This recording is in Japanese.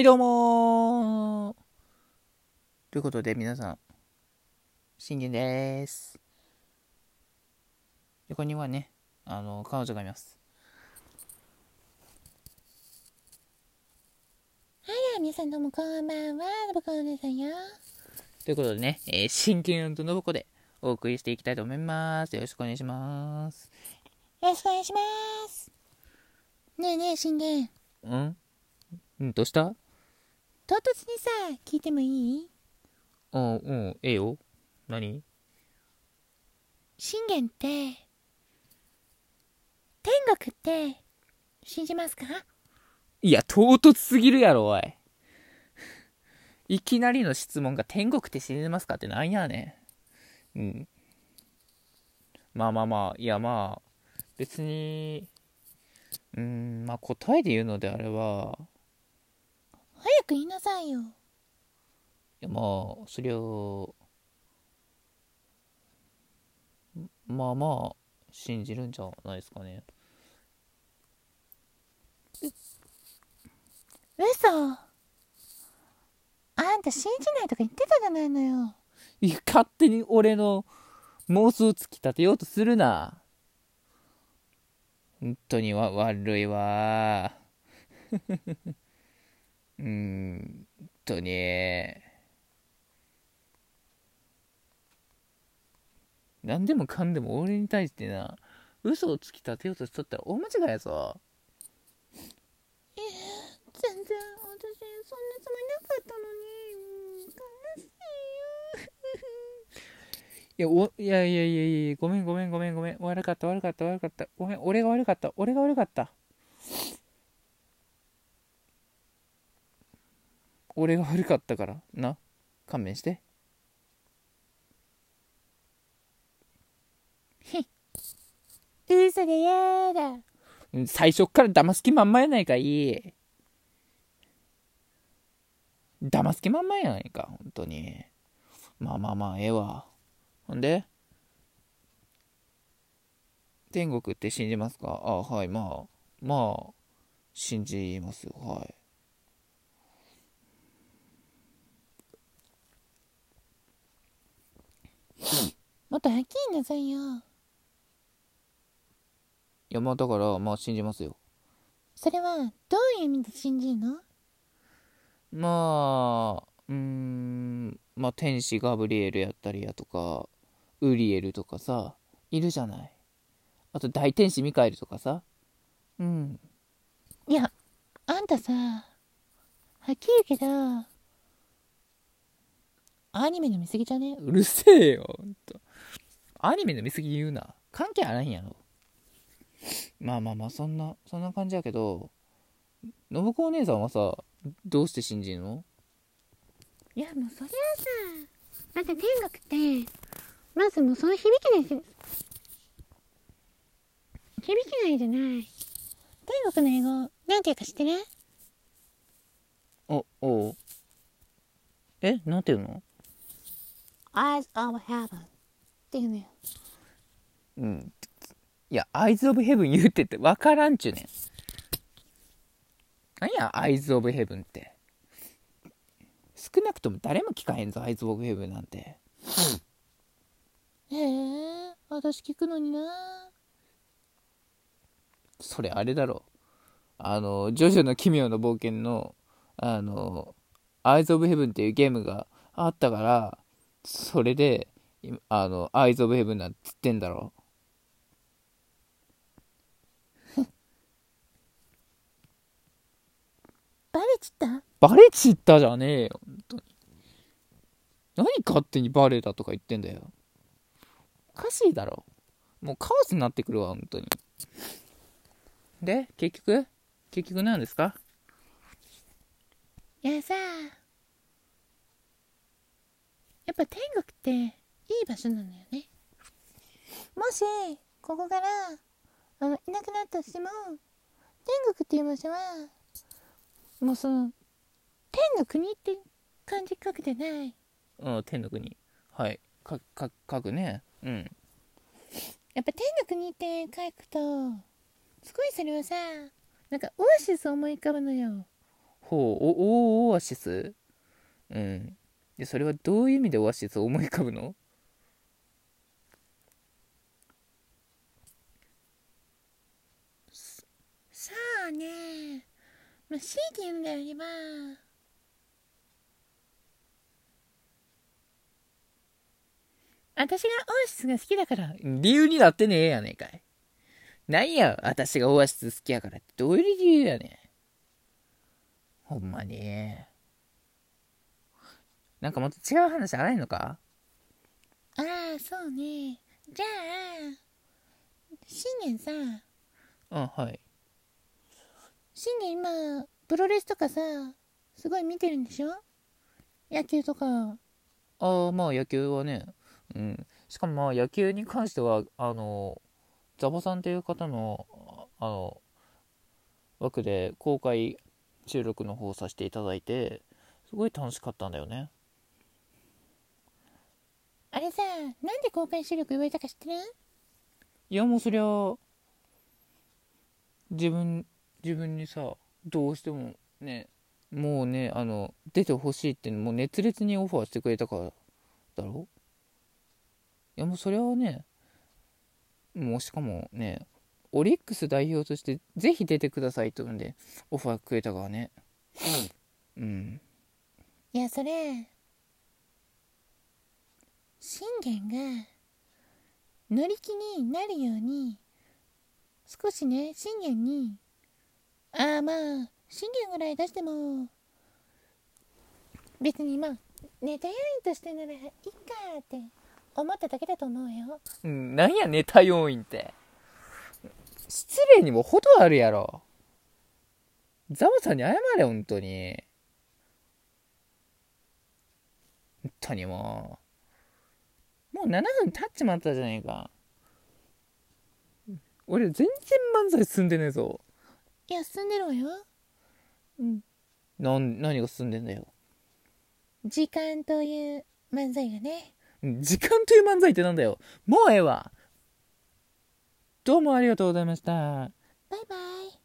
はい、どうもーということで、皆さん、信玄でーす。横にはね、あの、彼女がいます。はい、皆さんどうもこんばんは、僕はお姉さんよ。ということでね、えー、信玄と信子でお送りしていきたいと思います。よろしくお願いします。よろしくお願いします。ねえねえ、信玄。うん？んどうした？唐突にさ、聞いてもいい？うん、うん、ええよ。何？信玄って、天国って、信じますか？いや、唐突すぎるやろ、おい。いきなりの質問が天国って信じますかってなんやねん。うん。まあまあまあ、いやまあ、別に、うーん、まあ答えで言うのであれば、なさいよ。いやまあ、そりゃ、まあまあ、信じるんじゃないですかね。嘘。あんた信じないとか言ってたじゃないのよ。いや勝手に俺の妄想突き立てようとするな。本当にわ悪いわ。うーん、本当に。何でもかんでも俺に対してな、嘘を突き立てようとしとったら大間違いやぞ。全然、私、そんなつもりなかったのに。悲しいよ。いや、お、いやいやいやいやごめんごめんごめんごめん。悪かった悪かった悪かった。ごめん、俺が悪かった。俺が悪かった。俺が悪かったから。な。勘弁して。嘘でやだ。うん最初っから騙す気まんまやないかい。騙す気まんまやないか、本当に。まあまあまあ、ええわ。ほんで天国って信じますか？あはい、まあ、まあ、信じますよ、はい。もっとはっきりなさいよ。いや、まあだから、まあ信じますよ。それは、どういう意味で信じるの？まあ、うーん、まあ天使ガブリエルやったりやとか、ウリエルとかさ、いるじゃない。あと大天使ミカエルとかさ。うん。いや、あんたさ、はっきり言うけど、アニメの見過ぎじゃね？うるせえよ、ほんと。アニメの見過ぎ言うな。関係あらんやろ。まあまあまあ、そんな、そんな感じやけど、信子お姉さんはさ、どうして信じるの？いや、もうそりゃさ、だって天国って、まずもうその響きないし、響きないじゃない。天国の英語、なんていうか知ってる？お、おう。えなんていうの？?Eyes of Heaven っていうのよ。うん。いや、アイズ・オブ・ヘブン言うてって分からんちゅうねん。何や、アイズ・オブ・ヘブンって。少なくとも誰も聞かへんぞ、アイズ・オブ・ヘブンなんて。へえ、私聞くのにな。それあれだろ。あの、ジョジョの奇妙な冒険の、あの、アイズ・オブ・ヘブンっていうゲームがあったから、それで、いあの、アイズ・オブ・ヘブンなんつってんだろ。バレちった？バレちったじゃねえよ、本当に。何勝手にバレたとか言ってんだよ。おかしいだろ。もうカオスになってくるわ、本当に。で、結局？結局何ですか？いやさ、やっぱ天国っていい場所なのよね。もし、ここから、あの、いなくなったとしても、天国っていう場所は、もうその、天の国って感じかけてない。うん、天の国。はい。か、か、書くね。うん。やっぱ天の国って書くと、すごいそれはさ、なんかオアシスを思い浮かぶのよ。ほう、お、お、オアシス？うん。で、それはどういう意味でオアシスを思い浮かぶの？そうねまあ強いて言うんであれば私がオアシスが好きだから理由になってねえやねんかい。なんや、私がオアシス好きやからってどういう理由やねん。ほんまに。なんかもっと違う話あらへんのか？ああそうねじゃあ新年さうん、はい。新年今プロレスとかさすごい見てるんでしょ？野球とかああ、まあ野球はね、うん。しかもまあ野球に関しては、あの、ザボさんという方の、あの、枠で公開収録の方をさせていただいて、すごい楽しかったんだよね。あれさなんで公開収録言われたか知ってる？いやもうそりゃ、自分、自分にさ、どうしてもね、もうね、あの、出てほしいって、もう熱烈にオファーしてくれたから、だろ？いやもうそれはね、もうしかもね、オリックス代表として、ぜひ出てくださいと言うんで、オファーくれたからね。うん。いやそれ信玄が乗り気になるように少しね信玄にああまあ信玄ぐらい出しても別にまあネタ要員としてならいいかって思っただけだと思うようん、なんやネタ要員って。失礼にも程あるやろ。ザボさんに謝れ、本当に。本当にもう。もう7分経っちまったじゃねえか。俺全然漫才進んでねえぞ。いや進んでるわよなん、何が進んでんだよ。時間という漫才がねうん時間という漫才ってなんだよ。もうええわ。どうもありがとうございました。バイバイ